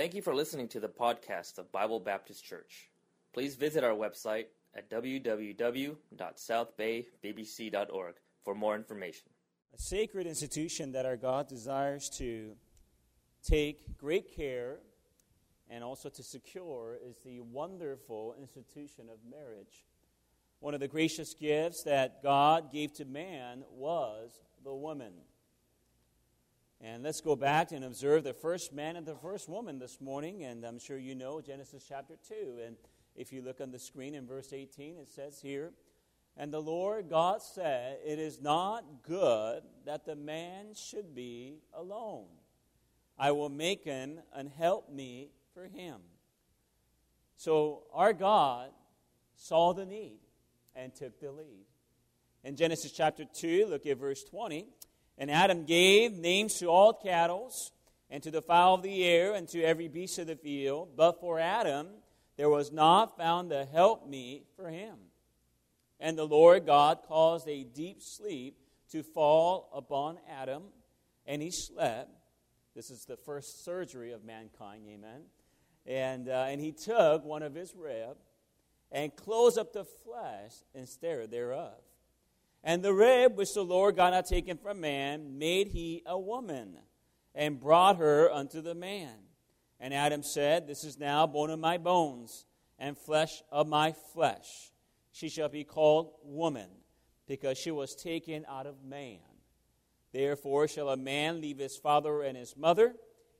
Thank you for listening to the podcast of Bible Baptist Church. Please visit our website at www.southbaybbc.org for more information. A sacred institution that our God desires to take great care and also to secure is the wonderful institution of marriage. One of the gracious gifts that God gave to man was the woman. And let's go back and observe the first man and the first woman this morning. And I'm sure you know Genesis chapter 2. And if you look on the screen in verse 18, it says here, And the Lord God said, It is not good that the man should be alone. I will make an, an helpmeet for him. So our God saw the need and took the lead. In Genesis chapter 2, look at verse 20. And Adam gave names to all cattle, and to the fowl of the air, and to every beast of the field. But for Adam there was not found a helpmeet for him. And the Lord God caused a deep sleep to fall upon Adam, and he slept. This is the first surgery of mankind, amen. And, uh, and he took one of his ribs and closed up the flesh instead thereof. And the rib which the Lord God had taken from man made he a woman, and brought her unto the man. And Adam said, This is now bone of my bones, and flesh of my flesh. She shall be called woman, because she was taken out of man. Therefore shall a man leave his father and his mother,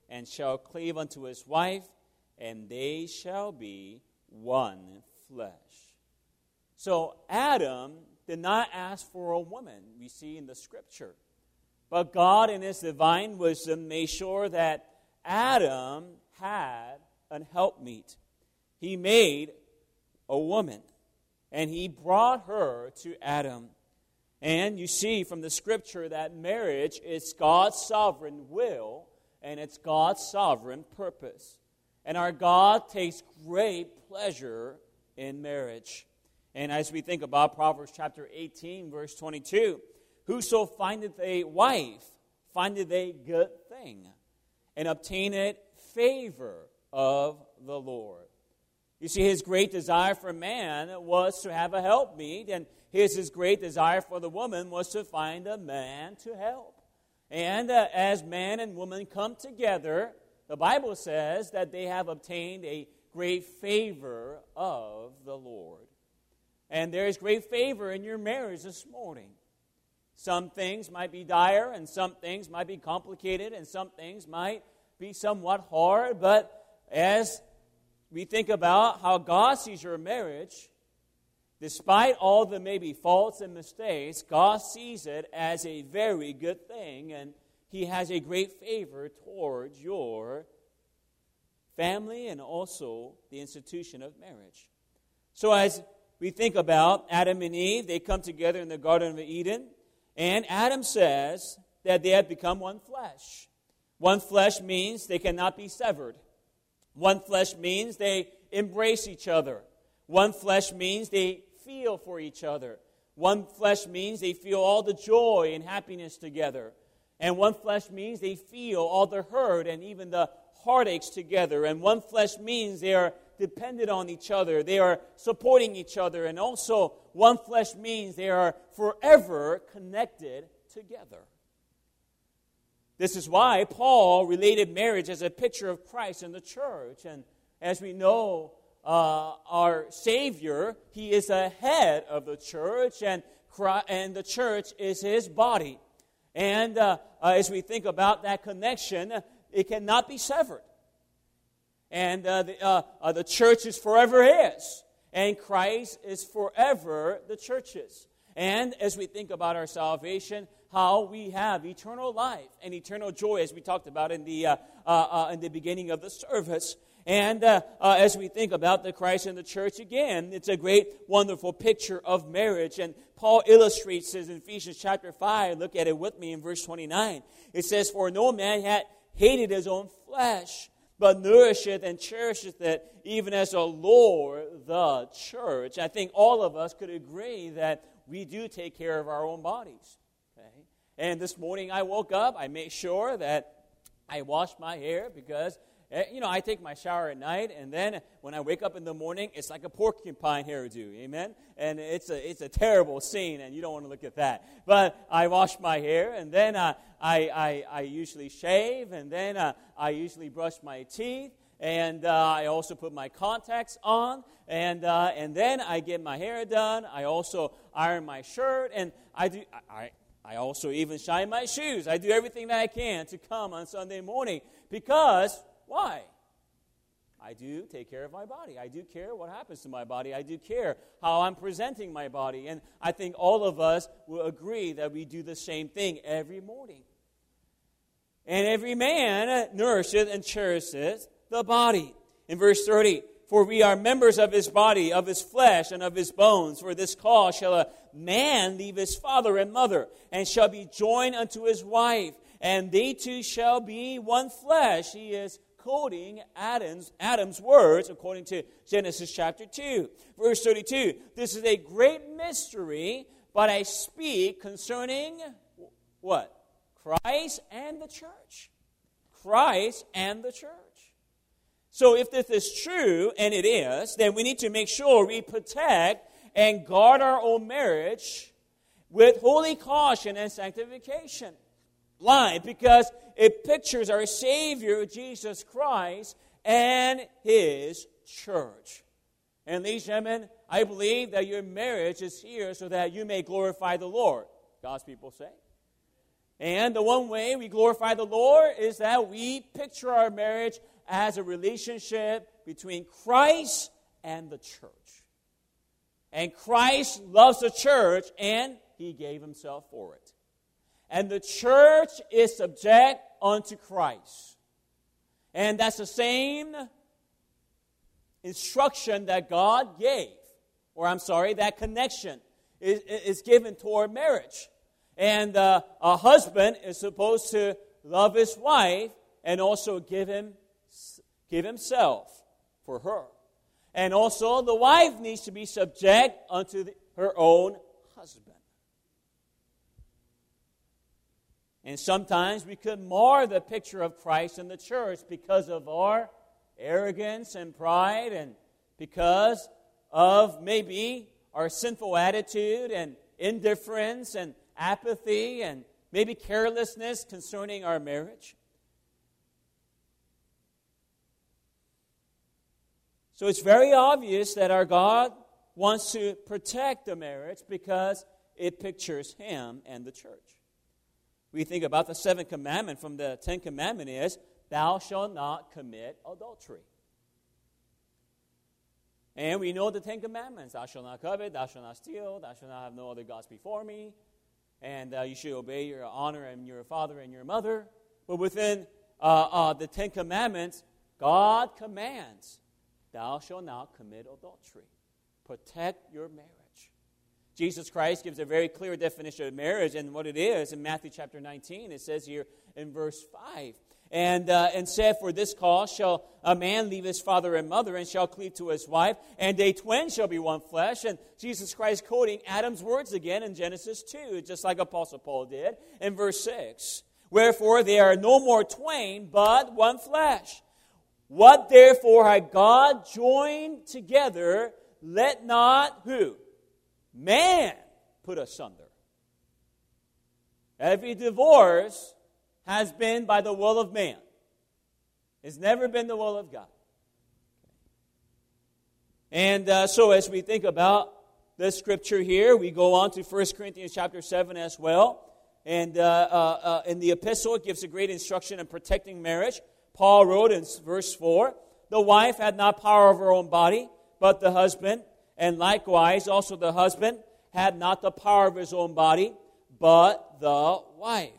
and shall cleave unto his wife, and they shall be one flesh. So Adam did not ask for a woman, we see in the scripture. But God, in his divine wisdom, made sure that Adam had an helpmeet. He made a woman, and he brought her to Adam. And you see from the scripture that marriage is God's sovereign will and it's God's sovereign purpose. And our God takes great pleasure in marriage. And as we think about Proverbs chapter 18, verse 22, whoso findeth a wife findeth a good thing, and obtaineth favor of the Lord. You see, his great desire for man was to have a helpmeet, and his, his great desire for the woman was to find a man to help. And uh, as man and woman come together, the Bible says that they have obtained a great favor of the Lord. And there is great favor in your marriage this morning. Some things might be dire, and some things might be complicated, and some things might be somewhat hard, but as we think about how God sees your marriage, despite all the maybe faults and mistakes, God sees it as a very good thing, and He has a great favor towards your family and also the institution of marriage. So, as we think about Adam and Eve, they come together in the Garden of Eden, and Adam says that they have become one flesh. One flesh means they cannot be severed. One flesh means they embrace each other. One flesh means they feel for each other. One flesh means they feel all the joy and happiness together. And one flesh means they feel all the hurt and even the heartaches together. And one flesh means they are dependent on each other. They are supporting each other. And also, one flesh means they are forever connected together. This is why Paul related marriage as a picture of Christ and the church. And as we know, uh, our Savior, He is a head of the church, and, Christ, and the church is His body. And uh, uh, as we think about that connection, it cannot be severed. And uh, the, uh, uh, the church is forever His, and Christ is forever the church's. And as we think about our salvation, how we have eternal life and eternal joy, as we talked about in the, uh, uh, uh, in the beginning of the service. And as we think about the Christ and the church again, it's a great, wonderful picture of marriage. And Paul illustrates this in Ephesians chapter 5. Look at it with me in verse 29. It says, For no man had hated his own flesh, but nourisheth and cherisheth it, even as the Lord the church. I think all of us could agree that we do take care of our own bodies. And this morning I woke up, I made sure that I washed my hair because you know, I take my shower at night, and then when I wake up in the morning, it's like a porcupine hairdo, amen? And it's a, it's a terrible scene, and you don't want to look at that. But I wash my hair, and then uh, I, I, I usually shave, and then uh, I usually brush my teeth, and uh, I also put my contacts on, and, uh, and then I get my hair done. I also iron my shirt, and I do. I, I also even shine my shoes. I do everything that I can to come on Sunday morning because why? I do take care of my body. I do care what happens to my body. I do care how I'm presenting my body. And I think all of us will agree that we do the same thing every morning. And every man nourisheth and cherisheth the body. In verse 30, for we are members of his body, of his flesh, and of his bones. For this cause shall a man leave his father and mother, and shall be joined unto his wife, and they two shall be one flesh. He is quoting Adam's, Adam's words according to Genesis chapter 2. Verse 32 This is a great mystery, but I speak concerning what? Christ and the church. Christ and the church. So, if this is true, and it is, then we need to make sure we protect and guard our own marriage with holy caution and sanctification. Why? Because it pictures our Savior, Jesus Christ, and His church. And, and gentlemen, I believe that your marriage is here so that you may glorify the Lord. God's people say. And the one way we glorify the Lord is that we picture our marriage as a relationship between Christ and the church. And Christ loves the church and he gave himself for it. And the church is subject unto Christ. And that's the same instruction that God gave, or I'm sorry, that connection is, is given toward marriage. And uh, a husband is supposed to love his wife and also give him give himself for her. And also, the wife needs to be subject unto the, her own husband. And sometimes we could mar the picture of Christ in the church because of our arrogance and pride, and because of maybe our sinful attitude and indifference and apathy and maybe carelessness concerning our marriage. So it's very obvious that our God wants to protect the marriage because it pictures Him and the church. We think about the seventh commandment from the Ten Commandment is, Thou shalt not commit adultery. And we know the Ten Commandments Thou shalt not covet, thou shalt not steal, thou shalt not have no other gods before me, and uh, you should obey your honor and your father and your mother. But within uh, uh, the Ten Commandments, God commands Thou shalt not commit adultery. Protect your marriage. Jesus Christ gives a very clear definition of marriage and what it is in Matthew chapter 19. It says here in verse 5 and, uh, and said, For this cause shall a man leave his father and mother and shall cleave to his wife, and they twin shall be one flesh. And Jesus Christ quoting Adam's words again in Genesis 2, just like Apostle Paul did in verse 6. Wherefore they are no more twain, but one flesh. What therefore had God joined together, let not who? Man put asunder. Every divorce has been by the will of man. It's never been the will of God. And uh, so as we think about this scripture here, we go on to 1 Corinthians chapter 7 as well. And uh, uh, uh, in the epistle, it gives a great instruction in protecting marriage. Paul wrote in verse 4 The wife had not power over her own body, but the husband, and likewise also the husband had not the power of his own body, but the wife.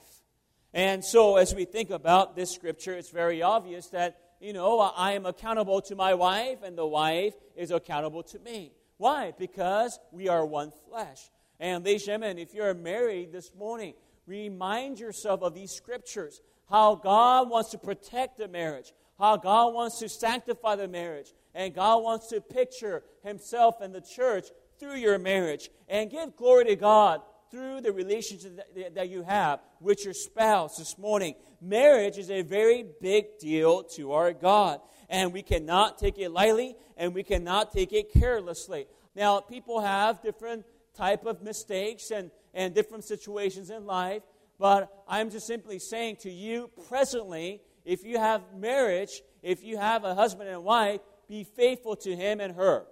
And so, as we think about this scripture, it's very obvious that, you know, I am accountable to my wife, and the wife is accountable to me. Why? Because we are one flesh. And, ladies and gentlemen, if you're married this morning, remind yourself of these scriptures how God wants to protect the marriage, how God wants to sanctify the marriage, and God wants to picture Himself and the church through your marriage and give glory to God through the relationship that, you have with your spouse this morning. Marriage is a very big deal to our God, and we cannot take it lightly, and we cannot take it carelessly. Now, people have different type of mistakes and, and different situations in life, but I'm just simply saying to you presently, if you have marriage, if you have a husband and wife, be faithful to him and her.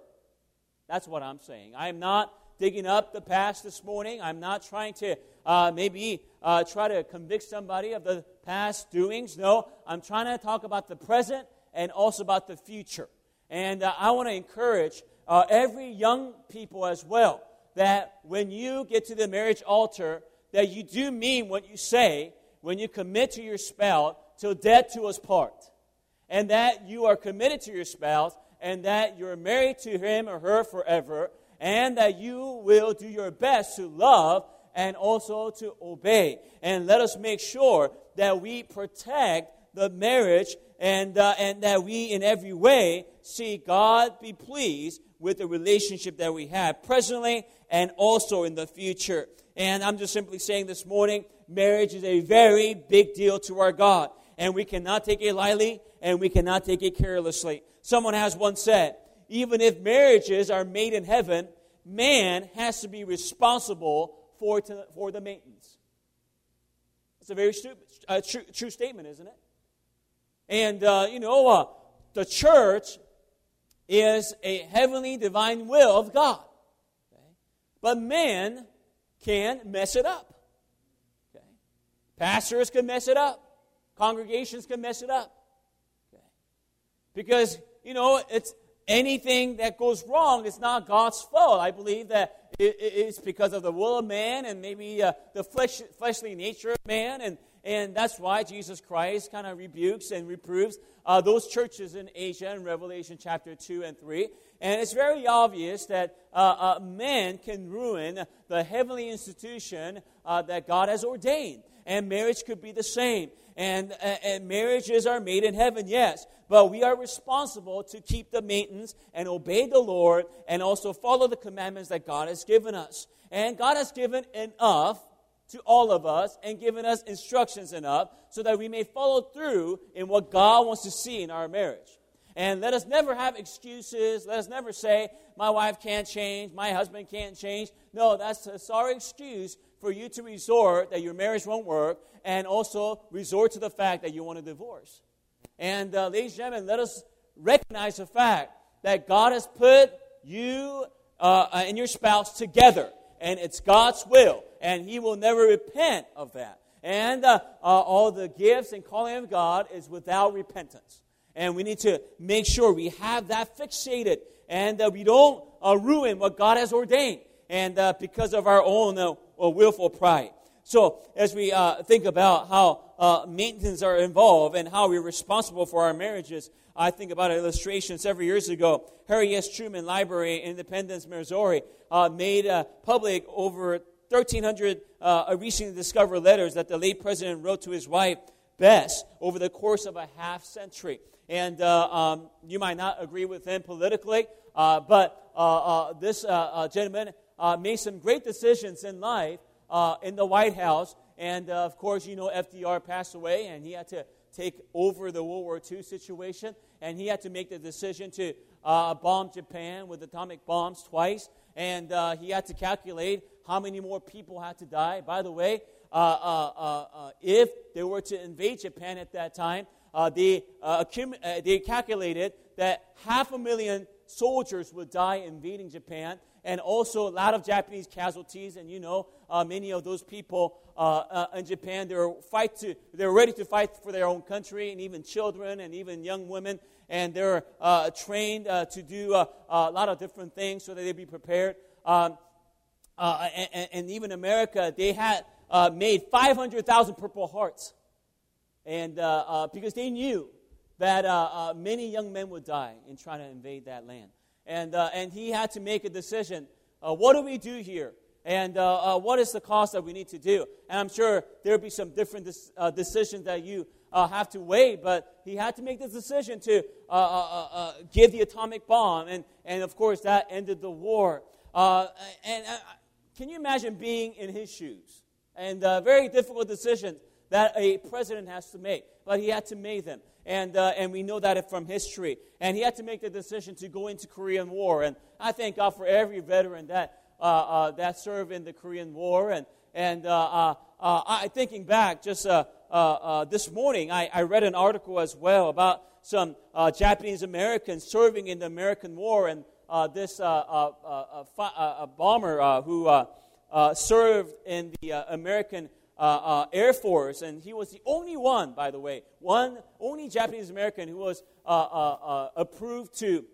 That's what I'm saying. I'm not digging up the past this morning. I'm not trying to uh, maybe uh, try to convict somebody of the past doings. No, I'm trying to talk about the present and also about the future. And uh, I want to encourage uh, every young people as well that when you get to the marriage altar, that you do mean what you say when you commit to your spouse till death to us part. And that you are committed to your spouse and that you're married to him or her forever and that you will do your best to love and also to obey. And let us make sure that we protect the marriage and, uh, and that we, in every way, see God be pleased with the relationship that we have presently and also in the future. And I'm just simply saying this morning marriage is a very big deal to our God. And we cannot take it lightly and we cannot take it carelessly. Someone has once said, even if marriages are made in heaven, man has to be responsible for, to, for the maintenance. It's a very stupid, uh, true, true statement, isn't it? And, uh, you know, uh, the church is a heavenly divine will of God. Okay? But man can mess it up. Okay? Pastors can mess it up. Congregations can mess it up. Okay? Because, you know, it's anything that goes wrong it's not God's fault. I believe that it's because of the will of man and maybe uh, the flesh, fleshly nature of man. And, and that's why Jesus Christ kind of rebukes and reproves uh, those churches in Asia in Revelation chapter 2 and 3. And it's very obvious that uh, uh man can ruin the heavenly institution uh, that God has ordained. And marriage could be the same. And, and marriages are made in heaven, yes but we are responsible to keep the maintenance and obey the Lord and also follow the commandments that God has given us. And God has given enough to all of us and given us instructions enough so that we may follow through in what God wants to see in our marriage. And let us never have excuses. Let us never say, my wife can't change, my husband can't change. No, that's a sorry excuse for you to resort that your marriage won't work and also resort to the fact that you want a divorce. And uh, ladies and gentlemen, let us recognize the fact that God has put you uh, uh, and your spouse together, and it's God's will, and He will never repent of that. And uh, uh, all the gifts and calling of God is without repentance. And we need to make sure we have that fixated and that we don't uh, ruin what God has ordained and because of our own willful pride. So, as we uh, think about how uh, maintenance are involved and how we're responsible for our marriages, I think about an illustration several years ago. Harry S. Truman Library in Independence, Missouri, uh, made uh, public over 1,300 uh, recently discovered letters that the late president wrote to his wife, Bess, over the course of a half century. And uh, um, you might not agree with him politically, but this gentleman made some great decisions in life uh, in the White House. And uh, of course, you know, FDR passed away and he had to take over the World War II situation. And he had to make the decision to uh, bomb Japan with atomic bombs twice. And uh, he had to calculate how many more people had to die. By the way, uh, uh, if they were to invade Japan at that time, they, accum- they calculated that half a million soldiers would die invading Japan and also a lot of Japanese casualties. And you know, uh, many of those people uh, uh, in Japan, they're, fight to, they're ready to fight for their own country, and even children and even young women. And they're uh, trained uh, to do uh, a lot of different things so that they'd be prepared. Um, and, and, even America, they had made 500,000 Purple Hearts. And because they knew that many young men would die in trying to invade that land and, uh, and he had to make a decision. Uh, what do we do here? And uh, uh what is the cost that we need to do? And I'm sure there'll be some different dis- uh, decisions that you have to weigh, but he had to make the decision to give the atomic bomb. And, and of course, that ended the war. and can you imagine being in his shoes? And very difficult decisions that a president has to make, but he had to make them. And, uh, and we know that from history. And he had to make the decision to go into Korean War. And I thank God for every veteran that, uh, uh, that served in the Korean War. And, and uh, uh, uh, I, thinking back, just uh, uh, uh, this morning, I, I read an article as well about some Japanese Americans serving in the American War. And this bomber who served in the American uh, uh, Air Force, and he was the only one, by the way, one only Japanese American who was uh, uh, uh approved to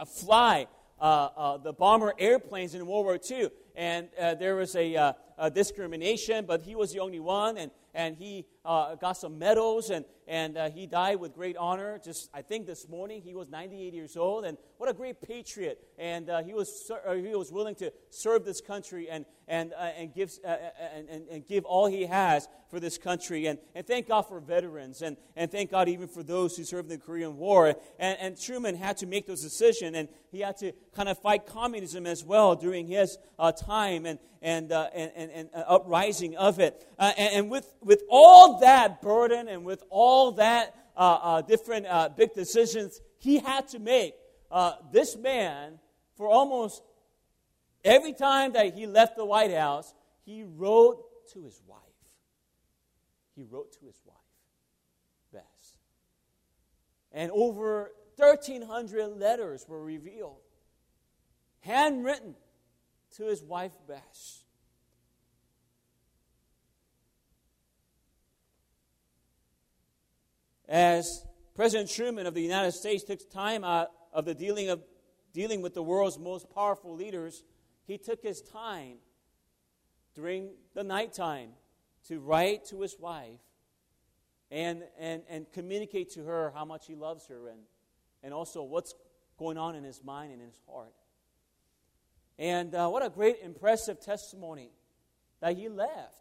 uh, fly the bomber airplanes in World War II. And there was a, a, discrimination, but he was the only one, and, and he got some medals, and, and he died with great honor. Just I think this morning he was 98 years old, and what a great patriot! And he was he was willing to serve this country and and, uh, and, gives, uh, uh, and, and, give all he has for this country. And, and thank God for veterans, and, and thank God even for those who served in the Korean War. And, and Truman had to make those decisions, and he had to kind of fight communism as well during his uh, time and, and, uh, and, and, and uh, uprising of it. Uh, and, and with, with all that burden and with all that uh, uh, different big decisions he had to make, this man, for almost Every time that he left the White House, he wrote to his wife. He wrote to his wife, Bess. And over 1,300 letters were revealed, handwritten to his wife, Bess. As President Truman of the United States took time out of the dealing, of, dealing with the world's most powerful leaders, he took his time during the nighttime to write to his wife and, and, and communicate to her how much he loves her and, and also what's going on in his mind and in his heart. And uh, what a great, impressive testimony that he left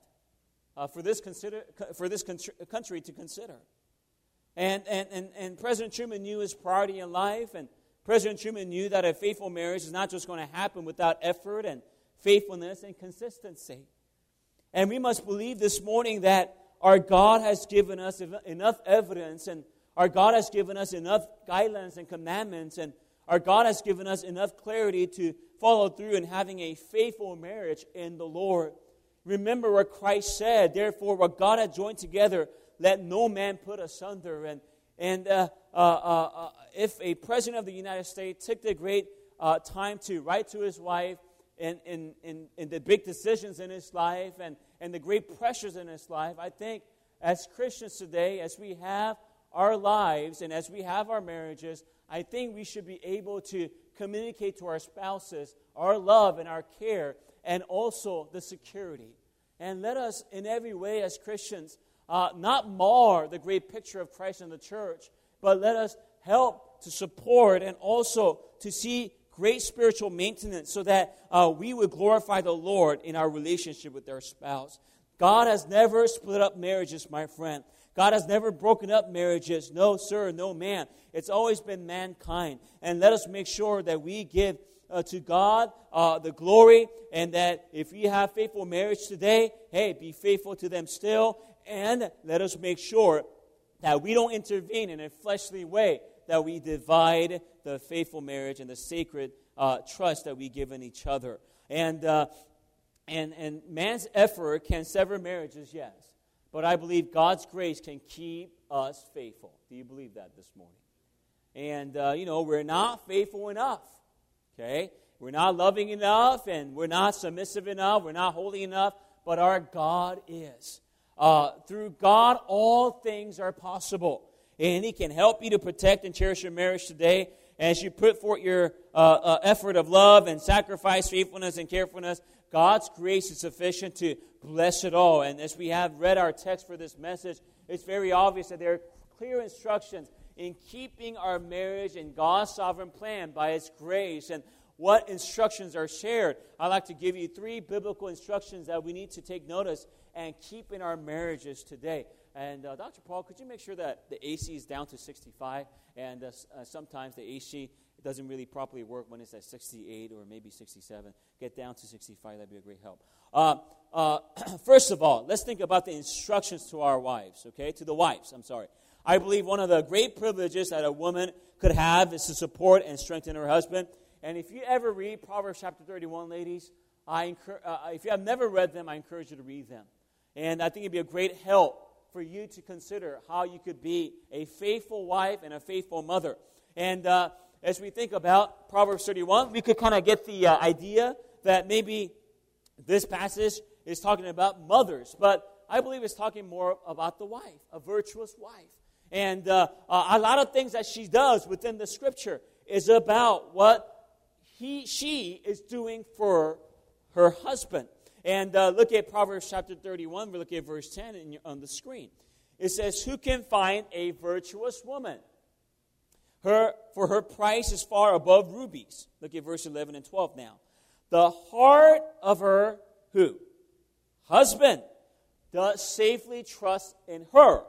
uh, for this, consider, for this country to consider. And, and, and, and President Truman knew his priority in life, and President Truman knew that a faithful marriage is not just going to happen without effort and faithfulness and consistency. And we must believe this morning that our God has given us enough evidence and our God has given us enough guidelines and commandments and our God has given us enough clarity to follow through in having a faithful marriage in the Lord. Remember what Christ said, therefore, what God had joined together, let no man put asunder. And and uh, uh, uh, uh, if a president of the United States took the great uh, time to write to his wife in, in, in, in, the big decisions in his life and, and the great pressures in his life, I think as Christians today, as we have our lives and as we have our marriages, I think we should be able to communicate to our spouses our love and our care and also the security. And let us, in every way, as Christians, uh, not mar the great picture of Christ in the church, but let us help to support and also to see great spiritual maintenance so that uh, we would glorify the Lord in our relationship with our spouse. God has never split up marriages, my friend. God has never broken up marriages. No, sir, no, man. It's always been mankind. And let us make sure that we give uh, to God uh, the glory, and that if we have faithful marriage today, hey, be faithful to them still, and let us make sure that we don't intervene in a fleshly way, that we divide the faithful marriage and the sacred uh, trust that we give in each other. And, uh, and, and man's effort can sever marriages, yes. But I believe God's grace can keep us faithful. Do you believe that this morning? And, uh, you know, we're not faithful enough. Okay? We're not loving enough, and we're not submissive enough, we're not holy enough, but our God is. Uh, through God, all things are possible. And He can help you to protect and cherish your marriage today as you put forth your uh, uh, effort of love and sacrifice, faithfulness, and carefulness. God's grace is sufficient to bless it all. And as we have read our text for this message, it's very obvious that there are clear instructions in keeping our marriage in God's sovereign plan by His grace. And what instructions are shared. I'd like to give you three biblical instructions that we need to take notice and keep in our marriages today. And uh, Dr. Paul, could you make sure that the AC is down to 65? And uh, uh, sometimes the AC doesn't really properly work when it's at 68 or maybe 67. Get down to 65, that'd be a great help. Uh, uh, first of all, let's think about the instructions to our wives, okay? To the wives, I'm sorry. I believe one of the great privileges that a woman could have is to support and strengthen her husband. And if you ever read Proverbs chapter 31, ladies, I encourage, uh, if you have never read them, I encourage you to read them. And I think it'd be a great help for you to consider how you could be a faithful wife and a faithful mother. And uh, as we think about Proverbs 31, we could kind of get the uh, idea that maybe this passage is talking about mothers, but I believe it's talking more about the wife, a virtuous wife. And uh, a lot of things that she does within the scripture is about what he, she is doing for her husband. And uh, look at Proverbs chapter 31. We look at verse 10 your, on the screen. It says, Who can find a virtuous woman? Her, for her price is far above rubies. Look at verse 11 and 12 now. The heart of her, who? Husband, does safely trust in her,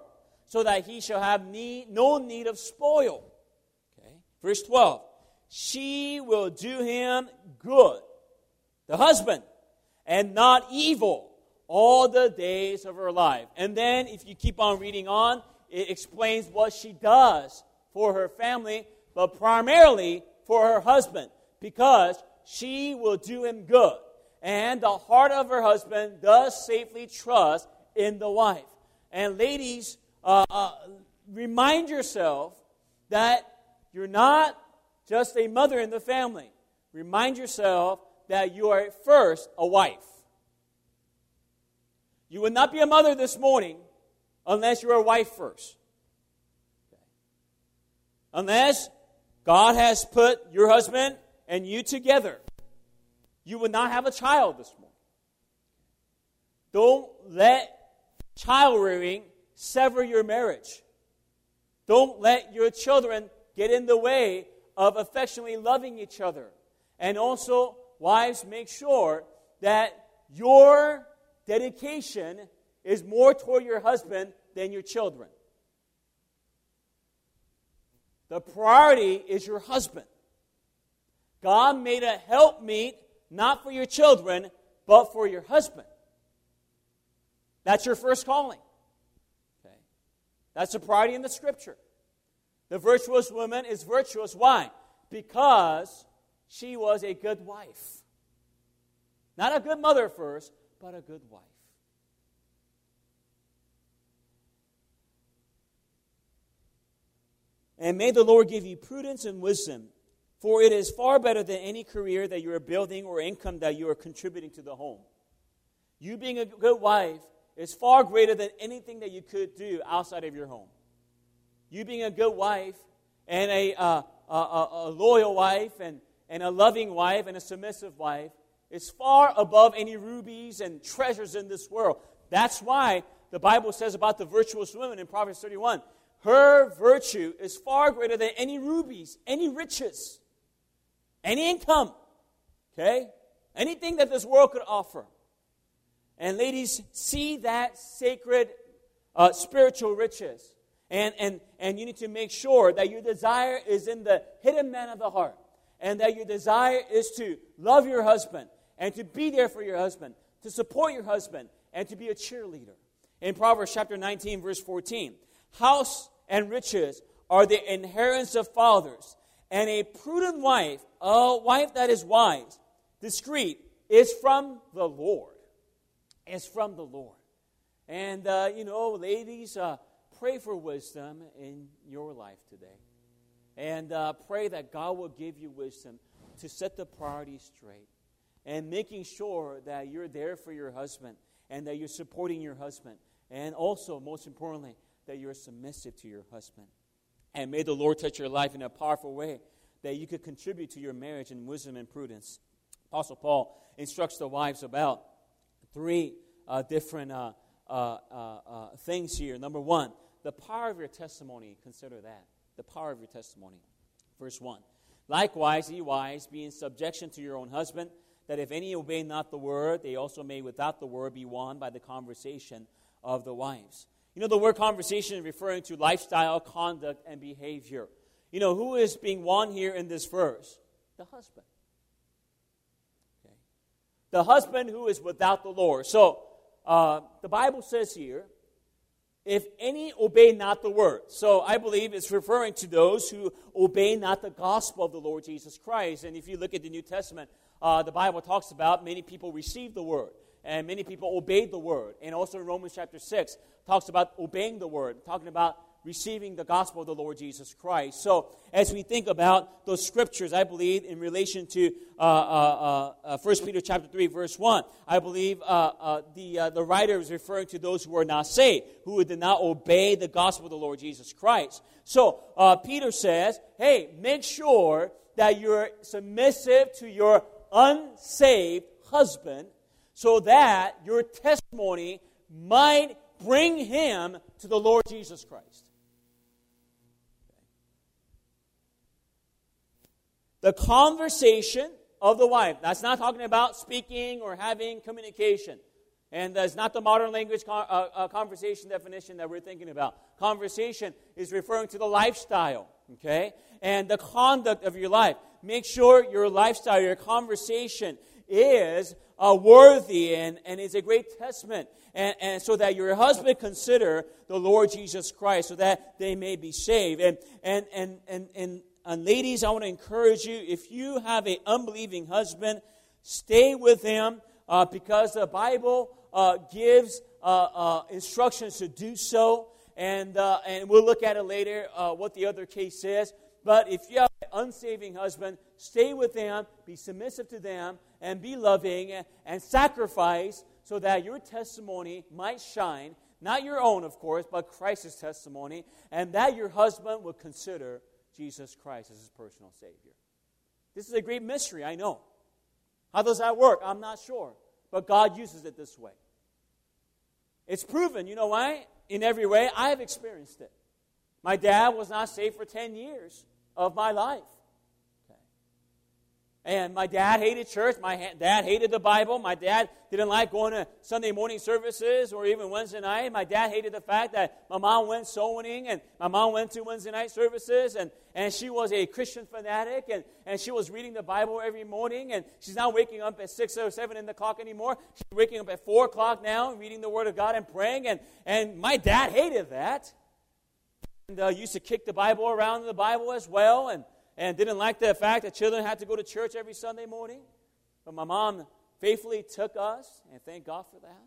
so that he shall have need, no need of spoil. Okay. Verse 12. She will do him good, the husband, and not evil all the days of her life. And then, if you keep on reading on, it explains what she does for her family, but primarily for her husband, because she will do him good. And the heart of her husband does safely trust in the wife. And ladies, uh, uh, remind yourself that you're not just a mother in the family. Remind yourself that you are first a wife. You would not be a mother this morning unless you're a wife first. Unless God has put your husband and you together, you would not have a child this morning. Don't let child rearing sever your marriage. Don't let your children get in the way of affectionately loving each other. And also, wives, make sure that your dedication is more toward your husband than your children. The priority is your husband. God made a helpmeet not for your children, but for your husband. That's your first calling. Okay. That's a priority in the scripture. The virtuous woman is virtuous. Why? Because she was a good wife. Not a good mother first, but a good wife. And may the Lord give you prudence and wisdom, for it is far better than any career that you are building or income that you are contributing to the home. You being a good wife is far greater than anything that you could do outside of your home. You being a good wife and a, uh, a, a, loyal wife and, and a loving wife and a submissive wife is far above any rubies and treasures in this world. That's why the Bible says about the virtuous woman in Proverbs 31 her virtue is far greater than any rubies, any riches, any income, okay? Anything that this world could offer. And ladies, see that sacred uh, spiritual riches. And, and, and you need to make sure that your desire is in the hidden man of the heart. And that your desire is to love your husband and to be there for your husband, to support your husband, and to be a cheerleader. In Proverbs chapter 19, verse 14, house and riches are the inheritance of fathers, and a prudent wife, a wife that is wise, discreet, is from the Lord. Is from the Lord. And, uh, you know, ladies, uh, pray for wisdom in your life today. And uh, pray that God will give you wisdom to set the priorities straight and making sure that you're there for your husband and that you're supporting your husband. And also, most importantly, that you're submissive to your husband. And may the Lord touch your life in a powerful way that you could contribute to your marriage in wisdom and prudence. Apostle Paul instructs the wives about three uh, different uh, uh, uh, uh things here. Number one, the power of your testimony. Consider that. The power of your testimony. Verse 1. Likewise, ye wives, be in subjection to your own husband, that if any obey not the word, they also may without the word be won by the conversation of the wives. You know, the word conversation is referring to lifestyle, conduct, and behavior. You know, who is being won here in this verse? The husband. Okay. The husband who is without the Lord. So, uh, the Bible says here, if any obey not the word. So I believe it's referring to those who obey not the gospel of the Lord Jesus Christ. And if you look at the New Testament, uh, the Bible talks about many people receive the word and many people obeyed the word. And also in Romans chapter 6 talks about obeying the word, talking about receiving the gospel of the Lord Jesus Christ. So, as we think about those scriptures, I believe in relation to uh, uh, uh, 1 uh, Peter chapter 3, verse 1, I believe uh, uh, the, the writer is referring to those who are not saved, who did not obey the gospel of the Lord Jesus Christ. So, Peter says, hey, make sure that you're submissive to your unsaved husband so that your testimony might bring him to the Lord Jesus Christ. the conversation of the wife. That's not talking about speaking or having communication. And that's not the modern language uh, uh, conversation definition that we're thinking about. Conversation is referring to the lifestyle, okay? And the conduct of your life. Make sure your lifestyle, your conversation is uh, worthy and, and is a great testament. And, and so that your husband consider the Lord Jesus Christ so that they may be saved. And, and, and, and, and and ladies, I want to encourage you if you have an unbelieving husband, stay with him uh, because the Bible uh, gives uh, uh instructions to do so. And, uh, and we'll look at it later uh, what the other case is. But if you have an unsaving husband, stay with them, be submissive to them, and be loving and sacrifice so that your testimony might shine. Not your own, of course, but Christ's testimony, and that your husband will consider Jesus Christ as his personal Savior. This is a great mystery, I know. How does that work? I'm not sure. But God uses it this way. It's proven, you know why? In every way, I have experienced it. My dad was not saved for 10 years of my life. And my dad hated church. My dad hated the Bible. My dad didn't like going to Sunday morning services or even Wednesday night. My dad hated the fact that my mom went winning and my mom went to Wednesday night services and, and she was a Christian fanatic and, and she was reading the Bible every morning and she's not waking up at 6 or 7 in the clock anymore. She's waking up at 4 o'clock now reading the Word of God and praying. And, and my dad hated that. And uh, used to kick the Bible around in the Bible as well. And and didn't like the fact that children had to go to church every Sunday morning. But my mom faithfully took us, and thank God for that.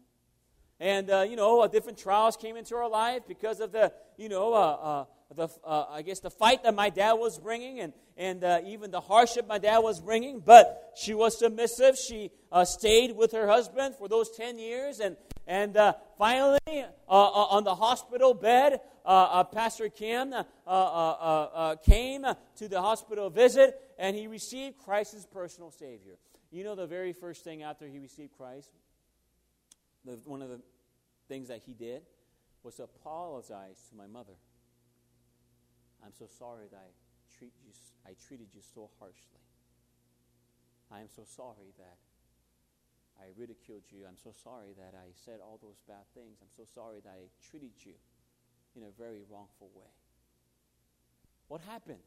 And, uh, you know, uh, different trials came into our life because of the, you know, uh, uh the, uh, I guess the fight that my dad was bringing and, and even the hardship my dad was bringing. But she was submissive. She stayed with her husband for those 10 years. And, and finally, on the hospital bed, Pastor Kim uh, uh, uh, came to the hospital visit and he received Christ as personal Savior. You know, the very first thing after he received Christ, the, one of the things that he did was to apologize to my mother. I'm so sorry that I, treat you, I treated you so harshly. I am so sorry that I ridiculed you. I'm so sorry that I said all those bad things. I'm so sorry that I treated you in a very wrongful way. What happened?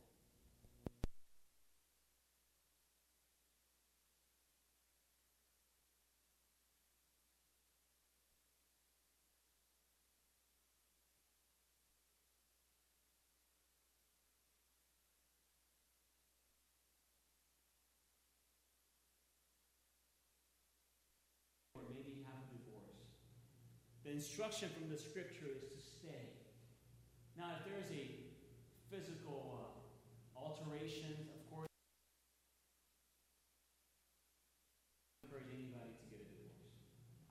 The instruction from the scripture is to stay. Now, if there's a physical uh, alterations, of course, I encourage anybody to get a divorce.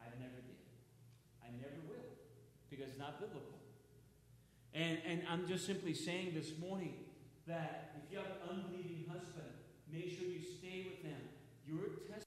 I never did. I never will, because it's not biblical. And, and I'm just simply saying this morning that if you have an unbelieving husband, make sure you stay with them. Your testimony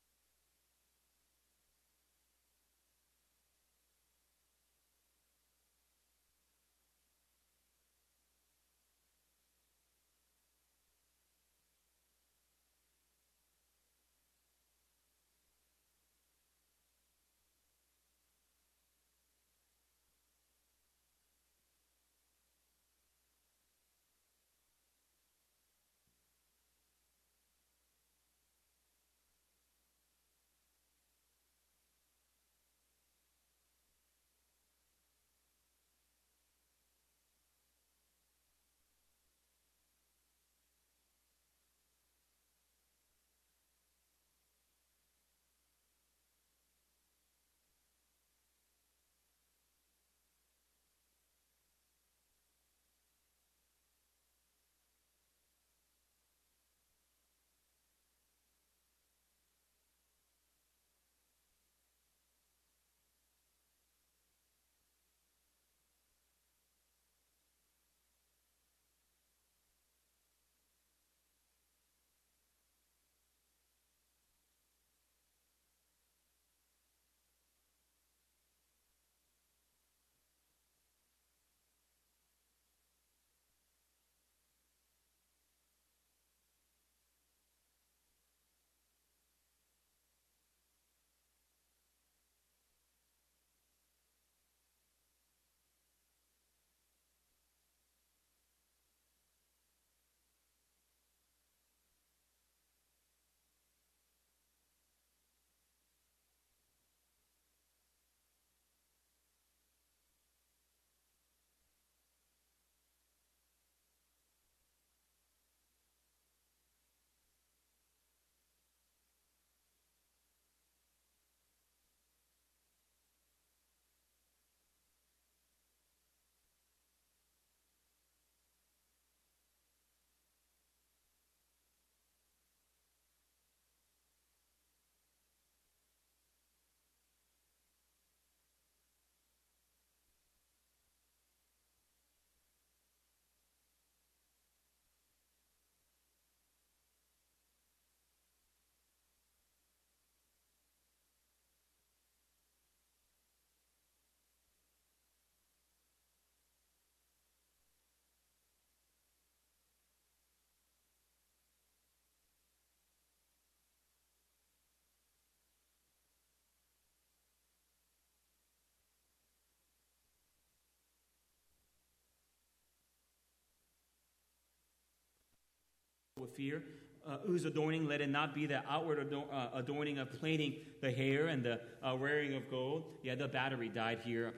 with fear. Uh, whose adorning let it not be the outward ador- uh, adorning of plaiting the hair and the uh, wearing of gold. Yeah, the battery died here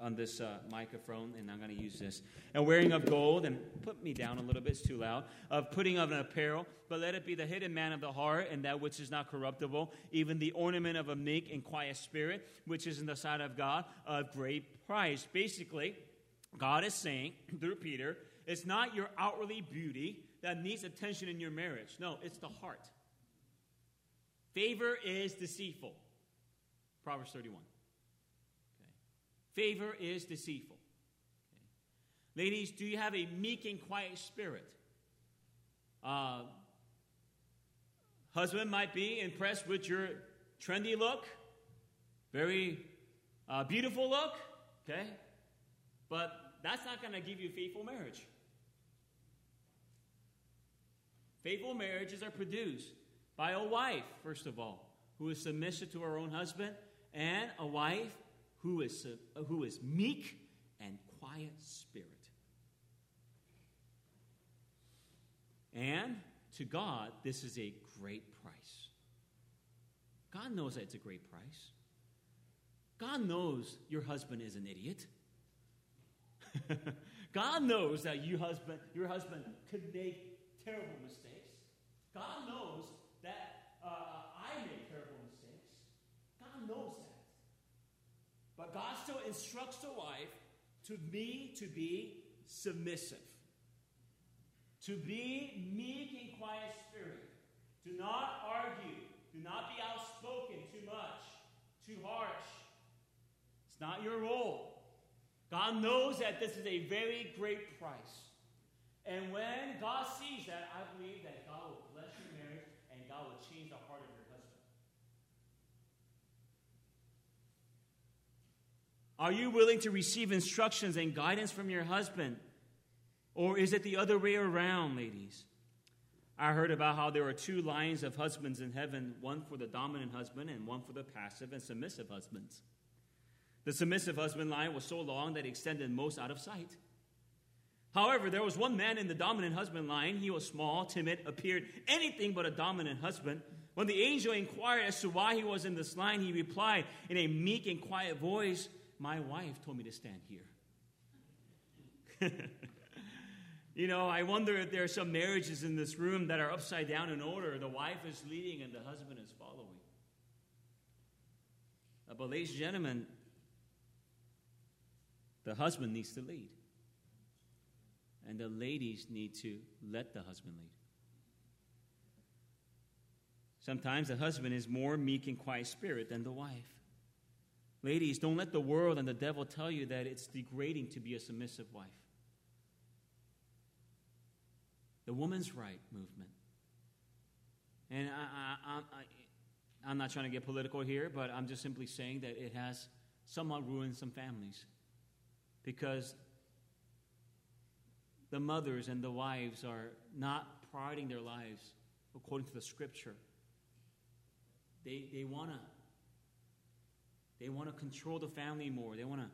on this uh, microphone, and I'm going to use this. And wearing of gold, and put me down a little bit, it's too loud, of putting of an apparel, but let it be the hidden man of the heart, and that which is not corruptible, even the ornament of a meek and quiet spirit, which is in the sight of God, of great price. Basically, God is saying through Peter, it's not your outwardly beauty that needs attention in your marriage. No, it's the heart. Favor is deceitful. Proverbs 31. Okay. Favor is deceitful. Okay. Ladies, do you have a meek and quiet spirit? Uh, husband might be impressed with your trendy look, very uh, beautiful look, okay? But that's not going to give you faithful marriage. Faithful marriages are produced by a wife, first of all, who is submissive to her own husband, and a wife who is, who is meek and quiet spirit. And to God, this is a great price. God knows that it's a great price. God knows your husband is an idiot. God knows that you husband, your husband could make terrible mistakes. God knows that uh, I make terrible mistakes. God knows that. But God still instructs the wife to me to be submissive. To be meek and quiet spirit. Do not argue. Do not be outspoken too much, too harsh. It's not your role. God knows that this is a very great price. And when God sees that, I believe that God will bless your marriage and God will change the heart of your husband. Are you willing to receive instructions and guidance from your husband? Or is it the other way around, ladies? I heard about how there are two lines of husbands in heaven one for the dominant husband and one for the passive and submissive husbands. The submissive husband line was so long that it extended most out of sight. However, there was one man in the dominant husband line. He was small, timid, appeared anything but a dominant husband. When the angel inquired as to why he was in this line, he replied in a meek and quiet voice, my wife told me to stand here. you know, I wonder if there are some marriages in this room that are upside down in order. The wife is leading and the husband is following. Uh, but, ladies and gentlemen, the husband needs to lead. And the ladies need to let the husband lead. Sometimes the husband is more meek and quiet spirit than the wife. Ladies, don't let the world and the devil tell you that it's degrading to be a submissive wife. The woman's right movement. And I, I, am not trying to get political here, but I'm just simply saying that it has somewhat ruined some families. Because the mothers and the wives are not priding their lives according to the scripture. They, they want to they want to control the family more. They want to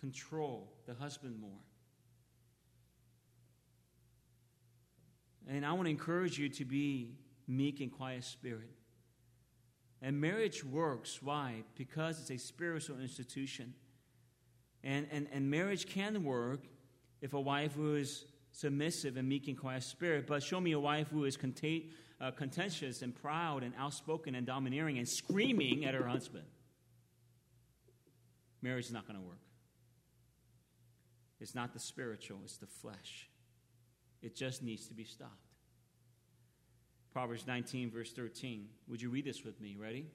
control the husband more. And I want to encourage you to be meek and quiet spirit. And marriage works. Why? Because it's a spiritual institution. And, and, and marriage can work if a wife who is submissive and meek and quiet spirit, but show me a wife who is content, uh, contentious and proud and outspoken and domineering and screaming at her husband marriage is not going to work. It's not the spiritual, it's the flesh. It just needs to be stopped. Proverbs 19, verse 13. Would you read this with me? Ready?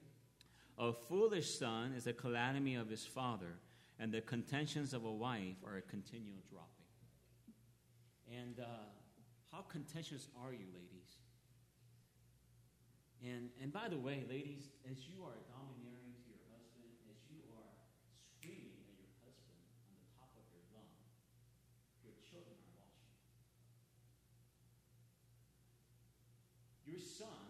A foolish son is a calamity of his father, and the contentions of a wife are a continual dropping. And uh, how contentious are you, ladies? And, and by the way, ladies, as you are domineering to your husband, as you are screaming at your husband on the top of your lung, your children are watching. Your son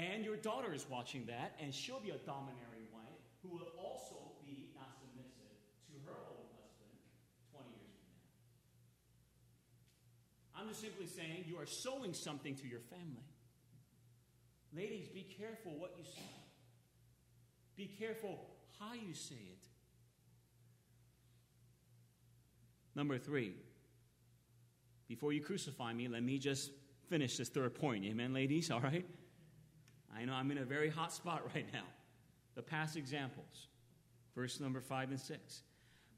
And your daughter is watching that, and she'll be a domineering wife who will also be not submissive to her own husband 20 years from now. I'm just simply saying you are sowing something to your family. Ladies, be careful what you say. Be careful how you say it. Number three, before you crucify me, let me just finish this third point. Amen, ladies? All right? I know I'm in a very hot spot right now. The past examples, verse number five and six.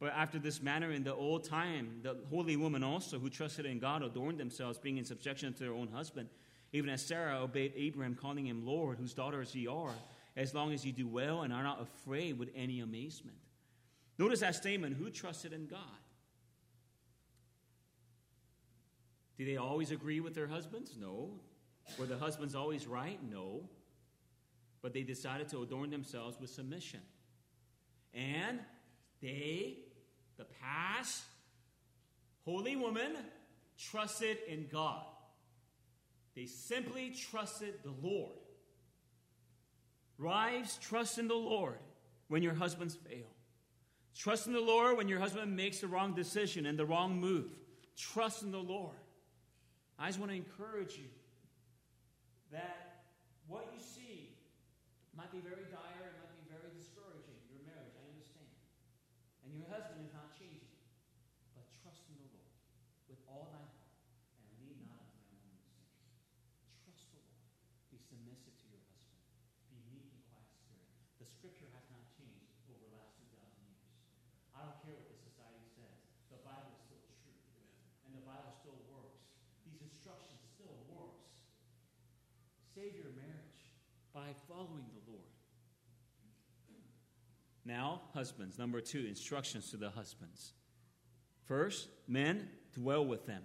But after this manner, in the old time, the holy women also who trusted in God adorned themselves, being in subjection to their own husband, even as Sarah obeyed Abraham, calling him Lord, whose daughters ye are, as long as ye do well and are not afraid with any amazement. Notice that statement who trusted in God? Do they always agree with their husbands? No. Were the husbands always right? No. But they decided to adorn themselves with submission. And they, the past holy woman, trusted in God. They simply trusted the Lord. Wives, trust in the Lord when your husbands fail. Trust in the Lord when your husband makes the wrong decision and the wrong move. Trust in the Lord. I just want to encourage you that what you see might be very dire, it might be very discouraging, your marriage, I understand. And your husband is not changing. But trust in the Lord with all thy heart and lean not unto thy own understanding. Trust the Lord. Be submissive to your husband. Be meek and quiet spirit. The scripture has not changed over the last 2,000 years. I don't care what the society says. The Bible is still true. And the Bible still works. These instructions still works. Save your marriage by following the Lord. Now, husbands. Number two, instructions to the husbands. First, men, dwell with them.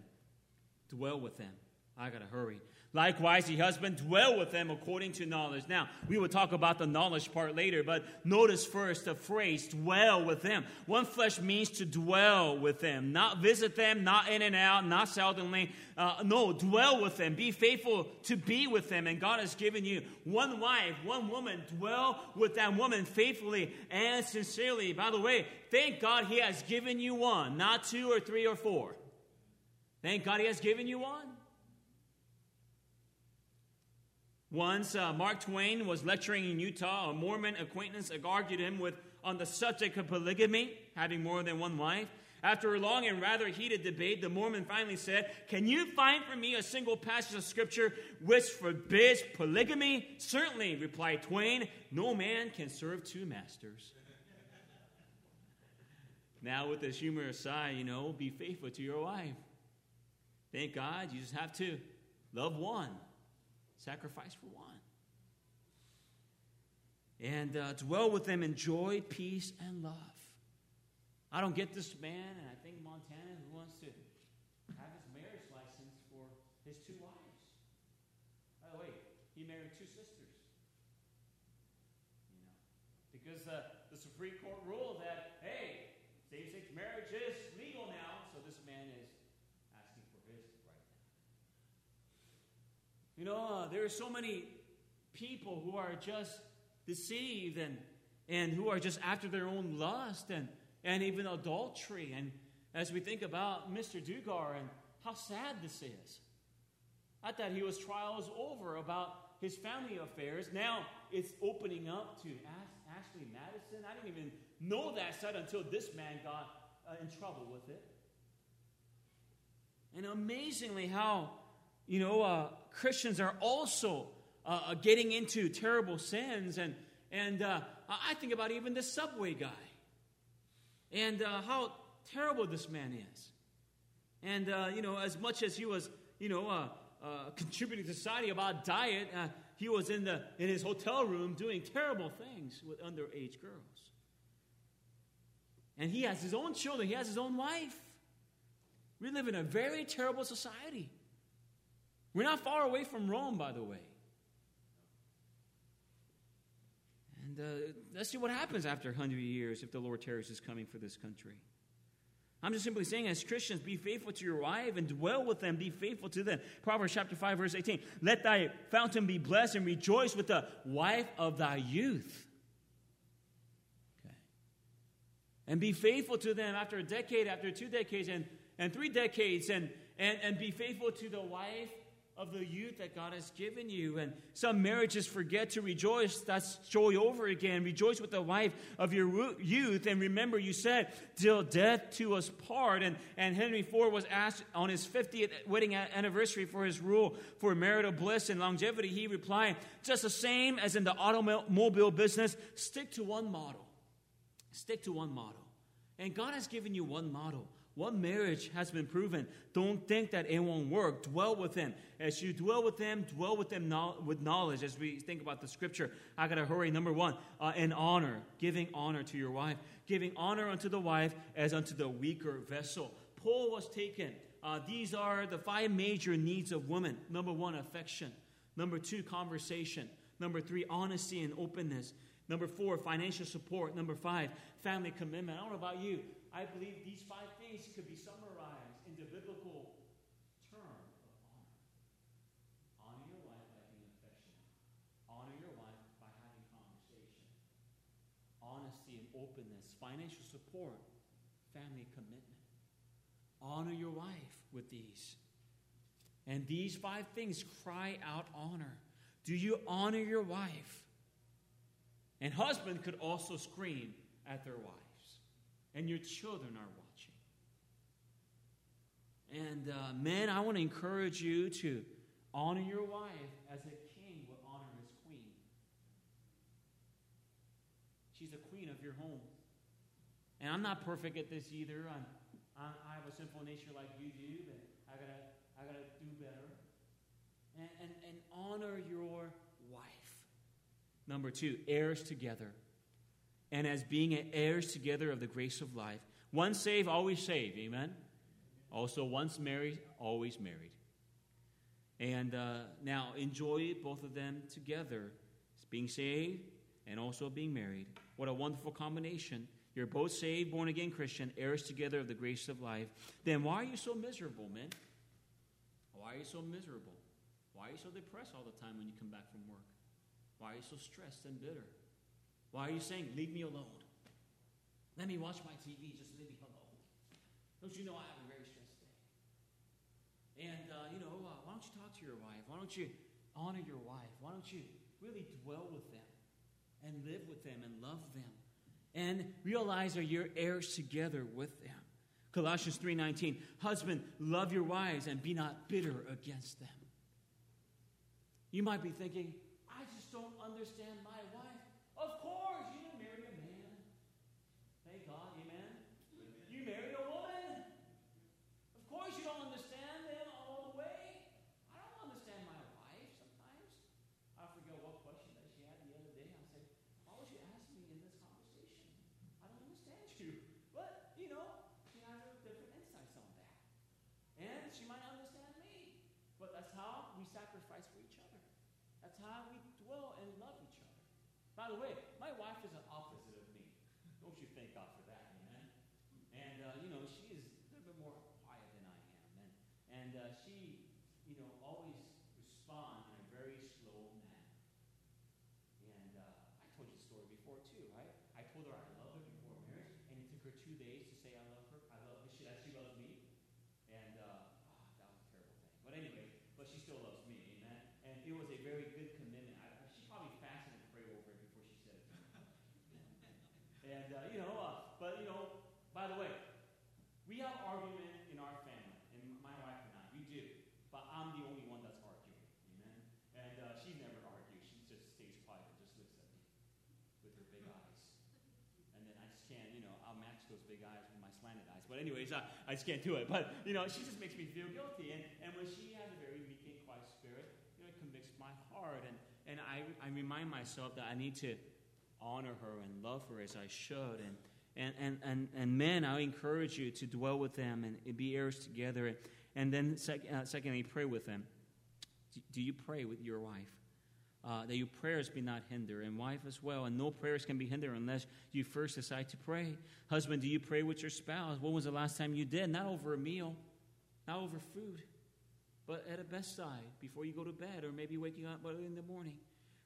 Dwell with them. I gotta hurry. Likewise, the husband, dwell with them according to knowledge. Now, we will talk about the knowledge part later, but notice first the phrase, dwell with them. One flesh means to dwell with them, not visit them, not in and out, not seldomly. Uh, no, dwell with them. Be faithful to be with them. And God has given you one wife, one woman. Dwell with that woman faithfully and sincerely. By the way, thank God He has given you one, not two or three or four. Thank God He has given you one. Once uh, Mark Twain was lecturing in Utah, a Mormon acquaintance argued him with on the subject of polygamy, having more than one wife. After a long and rather heated debate, the Mormon finally said, Can you find for me a single passage of scripture which forbids polygamy? Certainly, replied Twain. No man can serve two masters. now, with this humorous sigh, you know, be faithful to your wife. Thank God, you just have to love one sacrifice for one. And uh, dwell with them in joy, peace, and love. I don't get this man, and I think Montana, who wants to have his marriage license for his two wives. By the way, he married two sisters. You know, because uh, the Supreme Court ruled that, hey, same sex marriage is legal now, so this man is asking for his right now. You know, uh, there are so many people who are just deceived and, and who are just after their own lust and, and even adultery. And as we think about Mr. Duggar and how sad this is, I thought he was trials over about his family affairs. Now it's opening up to Ashley Madison. I didn't even know that side until this man got uh, in trouble with it. And amazingly, how you know uh, Christians are also uh, uh, getting into terrible sins. And, and uh, I think about even the subway guy and uh, how terrible this man is. And, uh, you know, as much as he was, you know, uh, contributing to society about diet, he was in, the, in his hotel room doing terrible things with underage girls. And he has his own children, he has his own wife. We live in a very terrible society. We're not far away from Rome, by the way. And uh, let's see what happens after 100 years if the Lord tarries is coming for this country. I'm just simply saying, as Christians, be faithful to your wife and dwell with them, be faithful to them. Proverbs chapter 5, verse 18. Let thy fountain be blessed and rejoice with the wife of thy youth. Okay. And be faithful to them after a decade, after two decades, and, and three decades, and, and, and be faithful to the wife of the youth that God has given you. And some marriages forget to rejoice. That's joy over again. Rejoice with the wife of your youth. And remember, you said, till death to us part. And, and Henry Ford was asked on his 50th wedding anniversary for his rule for marital bliss and longevity. He replied, just the same as in the automobile business, stick to one model. Stick to one model. And God has given you one model. One marriage has been proven. Don't think that it won't work. Dwell with them. As you dwell with them, dwell with them no- with knowledge. As we think about the scripture, I gotta hurry. Number one, uh, in honor, giving honor to your wife, giving honor unto the wife as unto the weaker vessel. Paul was taken. Uh, these are the five major needs of women. Number one, affection. Number two, conversation. Number three, honesty and openness. Number four, financial support. Number five, family commitment. I don't know about you. I believe these five could be summarized in the biblical term of honor. Honor your wife by being affectionate. Honor your wife by having conversation. Honesty and openness, financial support, family commitment. Honor your wife with these. And these five things cry out honor. Do you honor your wife? And husband could also scream at their wives. and your children are watching. And uh, men, I want to encourage you to honor your wife as a king would honor his queen. She's the queen of your home. And I'm not perfect at this either. I'm, i have a sinful nature like you do, but I gotta, I gotta do better. And, and, and honor your wife. Number two, heirs together and as being heirs together of the grace of life. Once saved, always saved. Amen? Also, once married, always married. And uh, now enjoy both of them together being saved and also being married. What a wonderful combination. You're both saved, born again Christian, heirs together of the grace of life. Then why are you so miserable, man? Why are you so miserable? Why are you so depressed all the time when you come back from work? Why are you so stressed and bitter? Why are you saying, Leave me alone? Let me watch my TV, just leave me alone. Don't you know I have a? And, uh, you know, uh, why don't you talk to your wife? Why don't you honor your wife? Why don't you really dwell with them and live with them and love them? And realize that you're heirs together with them. Colossians 3:19 Husband love your wives and be not bitter against them. You might be thinking I just don't understand my By the way, my wife is an opposite of me. Don't you thank God for that, amen? And, uh, you know, she is a little bit more quiet than I am. And, and uh, she, you know, always responds in a very slow manner. And uh, I told you the story before, too, right? I told her I love her before marriage, and it took her two days to say I love her. I love her. She, she loves me. And uh, oh, that was a terrible thing. But anyway, but she still loves me, amen? And it was a very good By the way, we have argument in our family, and my wife and I, we do. But I'm the only one that's arguing. Amen. And uh, she never argues. She just stays quiet and just looks at me with her big eyes. And then I just can't, you know, I'll match those big eyes with my slanted eyes. But anyways, I, I just can't do it. But you know, she just makes me feel guilty. And and when she has a very meek and quiet spirit, you know, it convicts my heart. And and I I remind myself that I need to honor her and love her as I should. And and, and, and, and men, I encourage you to dwell with them and be heirs together. And and then, sec- uh, secondly, pray with them. Do you pray with your wife? Uh, that your prayers be not hindered, and wife as well. And no prayers can be hindered unless you first decide to pray. Husband, do you pray with your spouse? When was the last time you did? Not over a meal, not over food, but at a bedside before you go to bed, or maybe waking up early in the morning.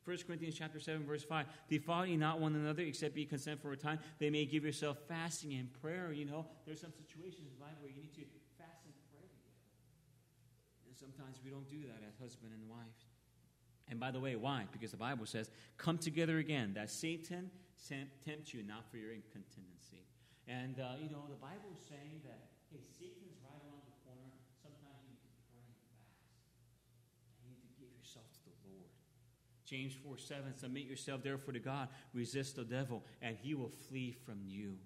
1 Corinthians chapter 7, verse 5. Defile ye not one another, except ye consent for a time. They may give yourself fasting and prayer. You know, there's some situations in life where you need to fast and pray together. And sometimes we don't do that as husband and wife. And by the way, why? Because the Bible says, come together again, that Satan tempt you not for your incontinency. And, uh, you know, the Bible is saying that, hey, Satan's right around the corner. Sometimes you need to pray fast. You need to give yourself to the Lord. James 4 7, submit yourself therefore to God, resist the devil, and he will flee from you.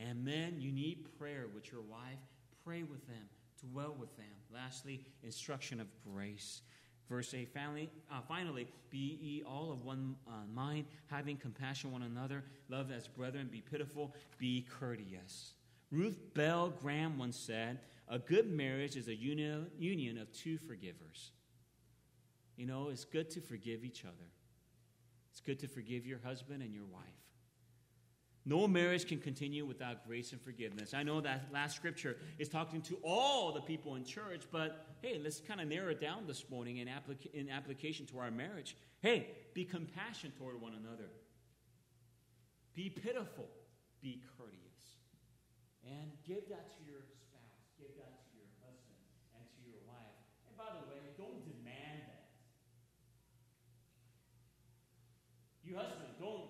And men, you need prayer with your wife. Pray with them, dwell with them. Lastly, instruction of grace. Verse 8 finally, uh, finally, be ye all of one uh, mind, having compassion one another, love as brethren, be pitiful, be courteous. Ruth Bell Graham once said, A good marriage is a union, union of two forgivers. You know, it's good to forgive each other, it's good to forgive your husband and your wife. No marriage can continue without grace and forgiveness. I know that last scripture is talking to all the people in church, but hey, let's kind of narrow it down this morning in, applica- in application to our marriage. Hey, be compassionate toward one another, be pitiful, be courteous, and give that to your spouse, give that to your husband and to your wife. And by the way, don't demand that. You husband, don't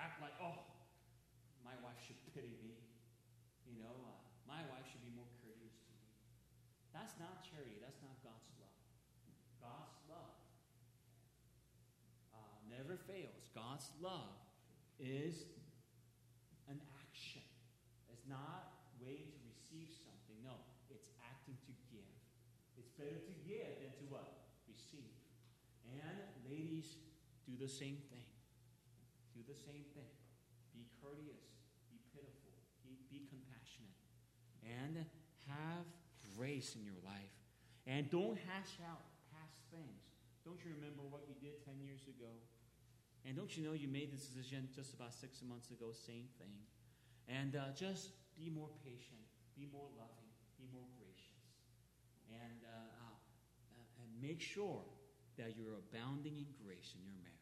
act like, oh, my wife should pity me. You know, uh, my wife should be more courteous to me. That's not charity. That's not God's love. God's love uh, never fails. God's love is an action. It's not waiting to receive something. No, it's acting to give. It's better to give than to what? Receive. And ladies, do the same thing. Do the same thing. Be courteous be pitiful. Be, be compassionate and have grace in your life. And don't hash out past things. Don't you remember what you did 10 years ago? And don't you know you made this decision just about six months ago? Same thing. And uh, just be more patient, be more loving, be more gracious. And, uh, uh, and make sure that you're abounding in grace in your marriage.